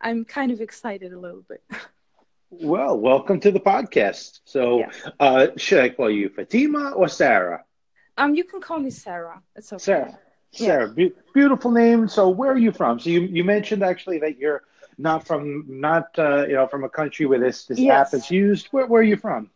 I'm kind of excited a little bit. Well, welcome to the podcast. So, Yeah. uh, should I call you Fatima or Sarah? Um, you can call me Sarah. It's okay. Sarah. Yeah. Sarah, be- beautiful name. So, where are you from? So, you, you mentioned actually that you're not from not uh, you know from a country where this this Yes. app is used. Where where are you from?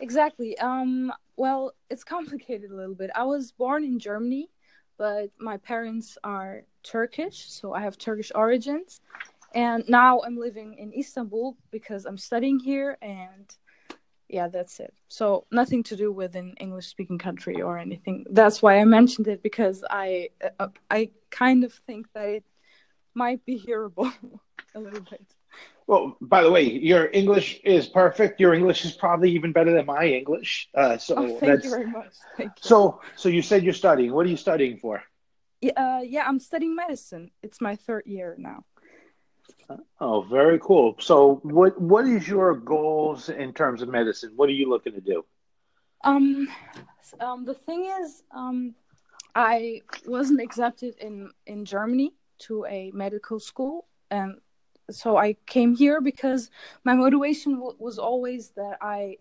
Exactly. Um, well, it's complicated a little bit. I was born in Germany, but my parents are Turkish, so I have Turkish origins. And now I'm living in Istanbul because I'm studying here, and yeah, that's it. So nothing to do with an English-speaking country or anything. That's why I mentioned it because I uh, I kind of think that it might be hearable a little bit. Well, by the way, your English is perfect. Your English is probably even better than my English. Uh, so Oh, thank that's you very much. Thank you. so. So you said you're studying. What are you studying for? Yeah, uh, yeah, I'm studying medicine. It's my third year now. Oh, very cool. So, what what is your goals in terms of medicine? What are you looking to do? Um, um, the thing is, um, I wasn't accepted in in Germany to a medical school, and so I came here because my motivation w- was always that I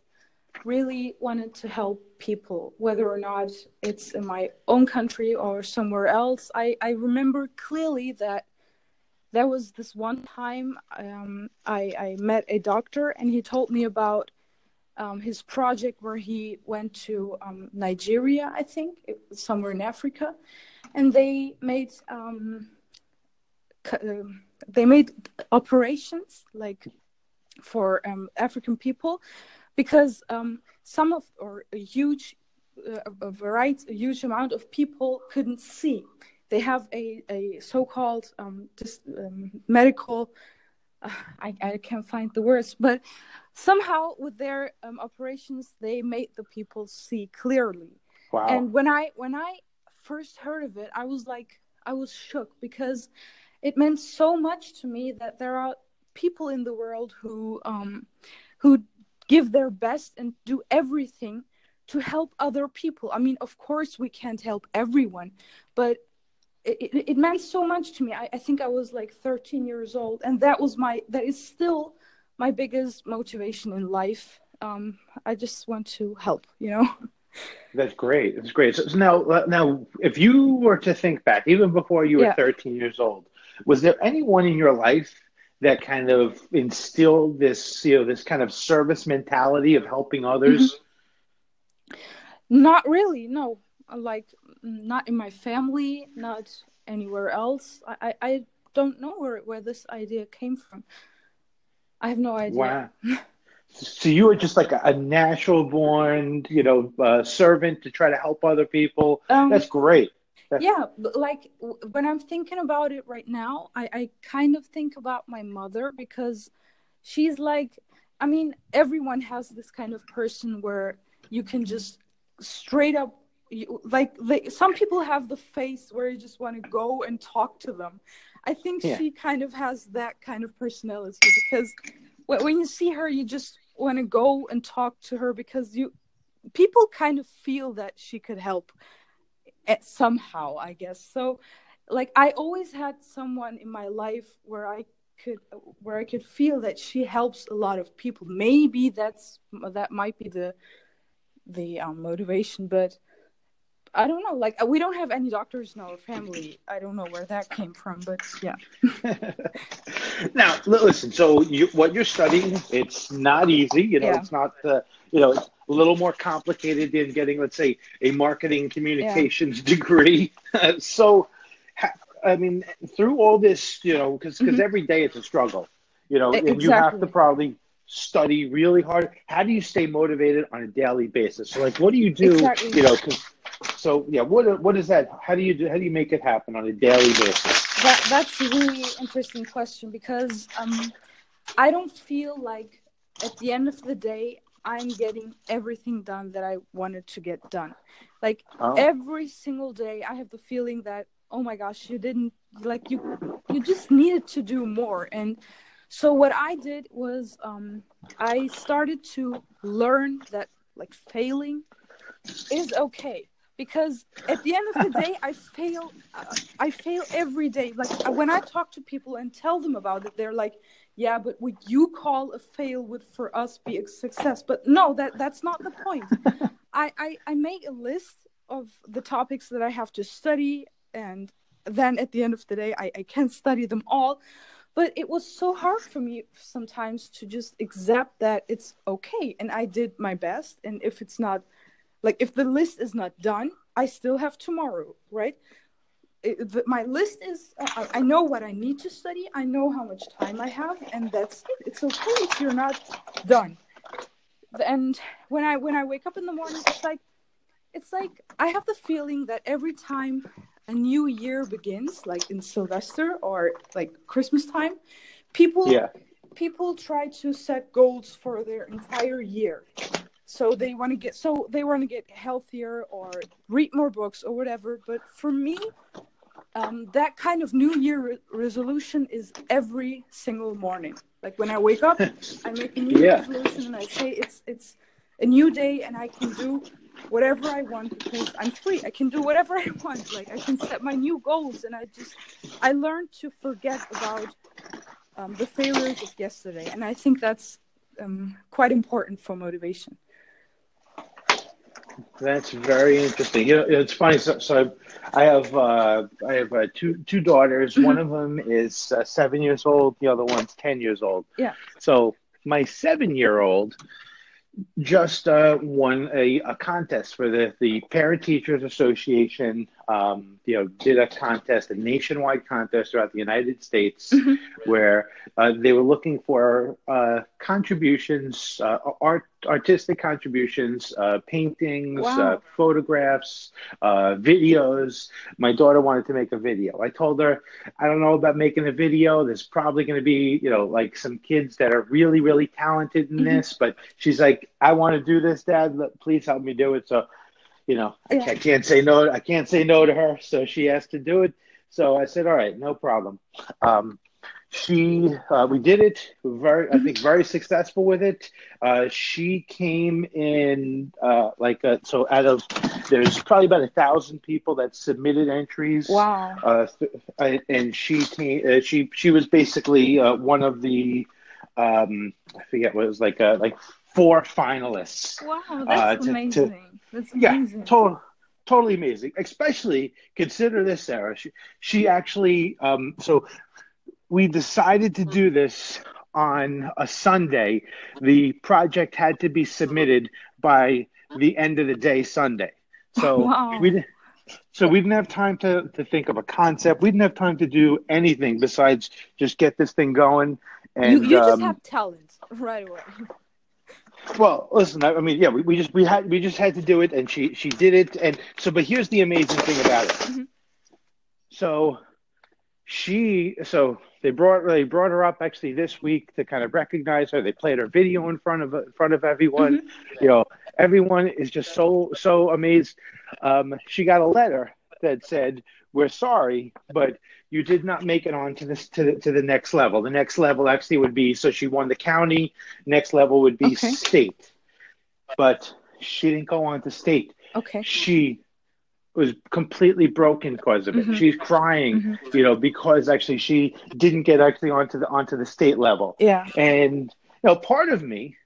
really wanted to help people, whether or not it's in my own country or somewhere else. I I remember clearly that there was this one time um, I I met a doctor and he told me about um, his project where he went to um, Nigeria, I think, somewhere in Africa, and they made um, um, they made operations like for um, African people because um, some of or a huge uh, a variety a huge amount of people couldn't see. They have a, a so-called um, dis- um, medical uh, I, I can't find the words, but somehow with their um, operations they made the people see clearly Wow. and when i when i first heard of it i was like i was shook because it meant so much to me that there are people in the world who um who give their best and do everything to help other people i mean of course we can't help everyone but it, it, meant so much to me I, I think i was like 13 years old and that was my that is still my biggest motivation in life um i just want to help you know That's great. That's great. So, so now, uh, now, if you were to think back, even before you were Yeah. 13 years old, was there anyone in your life that kind of instilled this, you know, this kind of service mentality of helping others? not really no like not in my family not anywhere else i i, I don't know where where this idea came from i have no idea Wow. So you were just like a, a natural born, you know, uh, servant to try to help other people. um, That's great. That's- yeah like when i'm thinking about it right now i i kind of think about my mother because she's like i mean everyone has this kind of person where you can just straight up you, like they, some people have the face where you just want to go and talk to them. I think Yeah. she kind of has that kind of personality because when, you see her you just want to go and talk to her because you people kind of feel that she could help somehow i guess. So like i always had someone in my life where i could where i could feel that she helps a lot of people. Maybe that's that might be the the um, motivation but i don't know like we don't have any doctors in our family i don't know where that came from but yeah now, listen. So, you, what you're studying, it's not easy. You know, Yeah. it's not. the you know, it's a little more complicated than getting, let's say, a marketing communications degree. so, I mean, through all this, you know, because Mhm. every day it's a struggle. You know, E- and you have to probably study really hard. How do you stay motivated on a daily basis? So, like, what do you do? Exactly. You know, 'cause- so yeah, what what is that? How do you do? How do you make it happen on a daily basis? that that's a really interesting question because um I don't feel like at the end of the day I'm getting everything done that I wanted to get done. Like Oh. every single day I have the feeling that oh my gosh, you didn't like you you just needed to do more and so what I did was um I started to learn that like failing is okay because at the end of the day i fail i fail every day. Like when i talk to people and tell them about it they're like yeah but what you call a fail would for us be a success? But no that that's not the point. I, I i make a list of the topics that i have to study and then at the end of the day i, I can study them all. But it was so hard for me sometimes to just accept that it's okay and i did my best and if it's not like if the list is not done i still have tomorrow right? It, the, my list is uh, I, know what i need to study. I know how much time i have and that's it. It's okay if you're not done. And when i when i wake up in the morning it's like it's like i have the feeling that every time a new year begins like in silvester or like christmas time people yeah. people try to set goals for their entire year so they want to get so they want to get healthier or read more books or whatever. But for me um, that kind of new year re- resolution is every single morning. Like when i wake up i make a new yeah. resolution and i say it's it's a new day and i can do whatever i want because i'm free. I can do whatever i want. Like i can set my new goals and i just i learned to forget about um, the failures of yesterday. And i think that's um, quite important for motivation that's very interesting. You know, it's funny. So, so I have uh, I have uh, two two daughters. Mm-hmm. One of them is uh, seven years old. The other one's ten years old. Yeah. So my seven year old just uh, won a, a contest for the, the Parent Teachers Association. Um, you know, did a contest, a nationwide contest throughout the United States, mm-hmm. where uh, they were looking for uh, contributions, uh, art, artistic contributions, uh, paintings, uh, wow. photographs, videos. My daughter wanted to make a video. I told her, I don't know about making a video. There's probably going to be, you know, like some kids that are really, really talented in mm-hmm. this, but she's like, I want to do this, Dad. Please help me do it. So, you know, yeah. I can't say no. I can't say no to her. So she has to do it. So I said, all right, no problem. Um, she, uh, we did it. Very, I think, very successful with it. Uh, she came in uh, like a, so out of there's probably about a thousand people that submitted entries. Wow. Uh, and she came. Uh, she she was basically uh, one of the um, I forget what it was like like four finalists. Wow, uh, that's uh, to, amazing. To, that's amazing. Yeah, total, totally amazing. Especially consider this, Sarah. She, she actually, um, so we decided to do this on a Sunday. The project had to be submitted by the end of the day Sunday. So wow. we so we didn't have time to, to think of a concept. We didn't have time to do anything besides just get this thing going. And you, you just um, have talent right away. Well, listen. I mean, yeah, we, we just we had we just had to do it, and she she did it, and so. But here's the amazing thing about it. Mm-hmm. So she so they brought they brought her up actually this week to kind of recognize her. They played her video in front of in front of everyone. Mm-hmm. You know, everyone is just so so amazed. Um, she got a letter that said, "We're sorry, but you did not make it on to this to the, to the next level. The next level actually would be so she won the county. Next level would be okay. state, but she didn't go on to state. Okay. She was completely broken because of it. Mm-hmm. She's crying, mm-hmm. you know, because actually she didn't get actually onto the onto the state level. Yeah. And you know, part of me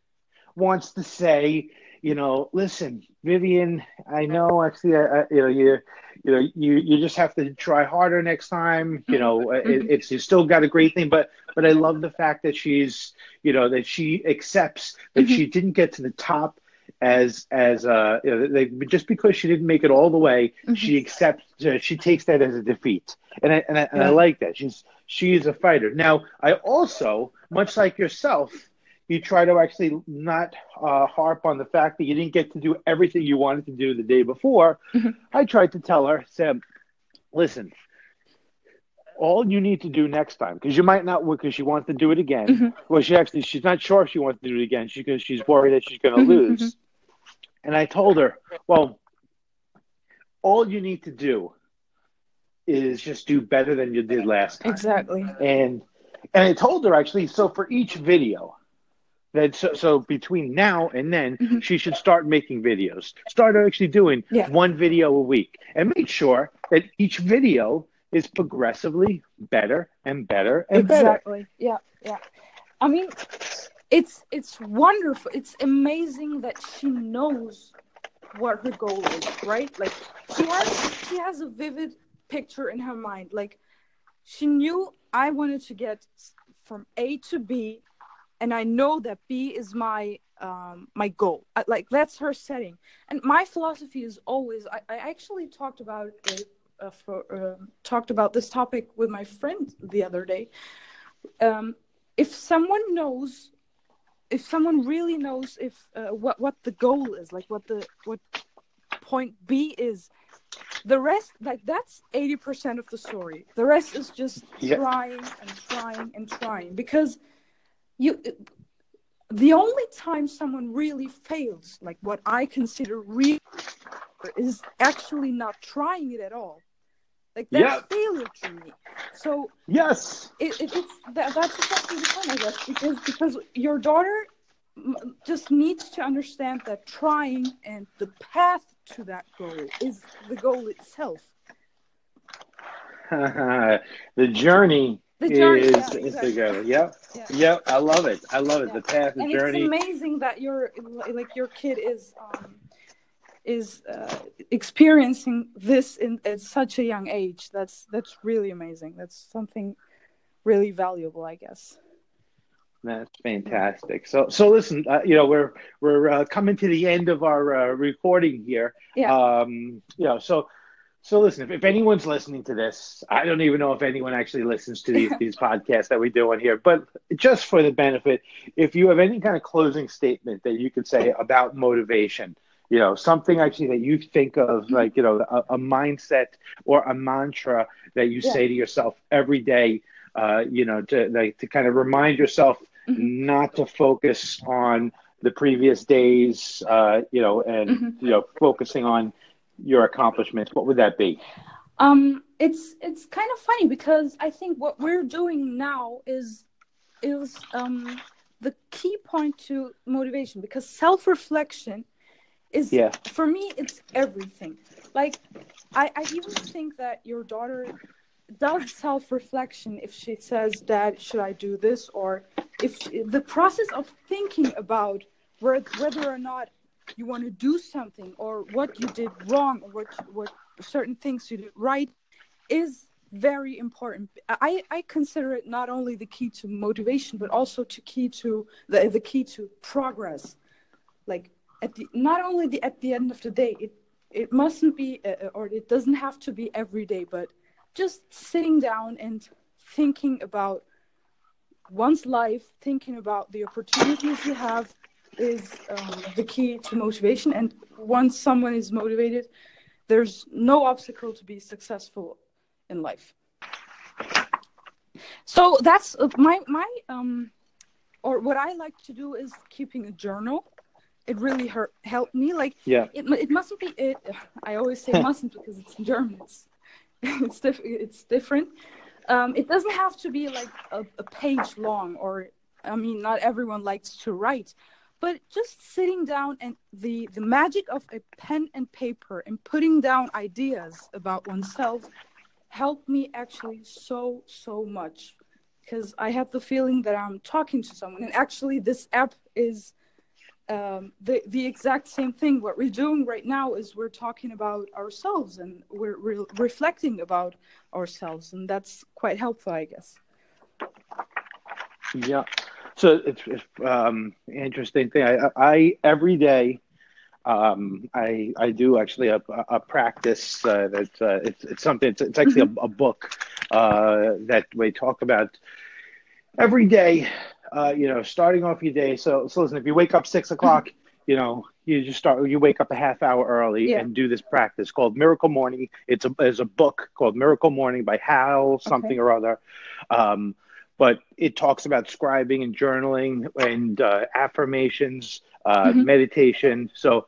wants to say, you know, listen, Vivian, I know actually, uh, you know, you you know you you just have to try harder next time you know mm-hmm. it, it's you still got a great thing but but i love the fact that she's you know that she accepts that mm-hmm. she didn't get to the top as as uh you know, they, just because she didn't make it all the way mm-hmm. she accepts uh, she takes that as a defeat and i and, I, and I like that she's she's a fighter now i also much like yourself you try to actually not uh, harp on the fact that you didn't get to do everything you wanted to do the day before. Mm-hmm. I tried to tell her, Sam, listen, all you need to do next time, because you might not, because she wants to do it again. Mm-hmm. Well, she actually, she's not sure if she wants to do it again because she's worried that she's going to mm-hmm, lose. Mm-hmm. And I told her, well, all you need to do is just do better than you did last time. Exactly. And and I told her actually, so for each video, that so, so between now and then Mhm. she should start making videos start actually doing Yeah. one video a week and make sure that each video is progressively better and better and better exactly yeah yeah i mean it's it's wonderful. It's amazing that she knows what her goal is right? Like she has she has a vivid picture in her mind. Like she knew i wanted to get from a to b and i know that b is my um my goal. I, like that's her setting. And my philosophy is always i, I actually talked about it uh, for um talked about this topic with my friend the other day. Um if someone knows if someone really knows if uh, what what the goal is like what the what point b is the rest like that's 80% of the story the rest is just Yeah. trying and trying and trying because you the only time someone really fails like what i consider real is actually not trying it at all like that's Yeah. failure to me so yes it, it, it's that, that's exactly the point, I guess, because because your daughter just needs to understand that trying and the path to that goal is the goal itself. the journey, The journey, is, yeah, is the exactly. goal. Yep. Yeah. Yep. I love it. I love it. Yeah. The path, the and journey. it's amazing that your like your kid is um, is uh, experiencing this in at such a young age. That's that's really amazing. That's something really valuable, I guess. That's fantastic. So, so listen, uh, you know, we're we're uh, coming to the end of our uh, recording here. Yeah. Um, you know, so so listen, if, if anyone's listening to this, I don't even know if anyone actually listens to these these podcasts that we do on here, but just for the benefit, if you have any kind of closing statement that you could say about motivation, you know, something actually that you think of, Mm-hmm. like you know, a, a mindset or a mantra that you Yeah. say to yourself every day, uh, you know, to like to kind of remind yourself Mhm. not to focus on the previous days, uh, you know, and Mhm. you know, focusing on your accomplishments. What would that be? Um, it's it's kind of funny because I think what we're doing now is is um the key point to motivation because self reflection is Yeah. for me it's everything. Like I, I even think that your daughter does self reflection if she says, Dad, should I do this? Or if the process of thinking about where, whether or not you want to do something or what you did wrong or what, what certain things you did right is very important. I, I consider it not only the key to motivation, but also to key to the, the key to progress. Like at the not only the at the end of the day, it it mustn't be uh, or it doesn't have to be every day, but just sitting down and thinking about one's life, thinking about the opportunities you have is um, the key to motivation. And once someone is motivated, there's no obstacle to be successful in life. So that's uh, my my um, or what I like to do is keeping a journal. It really hurt, helped me. Like Yeah. it, it mustn't be it. I always say mustn't because it's in German. It's it's diff- it's different. Um, it doesn't have to be like a, a page long, or I mean, not everyone likes to write, but just sitting down and the the magic of a pen and paper and putting down ideas about oneself helped me actually so so much because I have the feeling that I'm talking to someone, and actually, this app is um, the the exact same thing. What we're doing right now is we're talking about ourselves and we're, re- reflecting about ourselves, and that's quite helpful, I guess. Yeah. So it's, it's um, interesting thing. I, I every day, um, I I do actually a, a practice uh, that uh, it's it's something. It's, it's actually a, a book uh, that we talk about every day. Uh, you know, starting off your day. So so listen, if you wake up six o'clock, you know, you just start. You wake up a half hour early Yeah. and do this practice called Miracle Morning. It's a there's a book called Miracle Morning by Hal something Okay. or other. Um, but it talks about scribing and journaling and uh, affirmations, uh, Mhm. meditation. So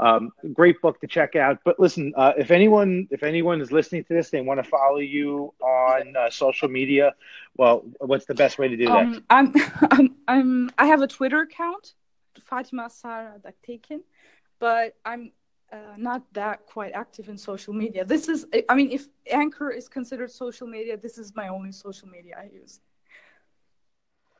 um, great book to check out. But listen, uh, if anyone if anyone is listening to this, they want to follow you on uh, social media. Well, what's the best way to do um, that? I'm, I'm I'm I have a Twitter account, Fatima Sara Daktekin, but I'm uh, not that quite active in social media. This is, I mean, if Anchor is considered social media, this is my only social media I use.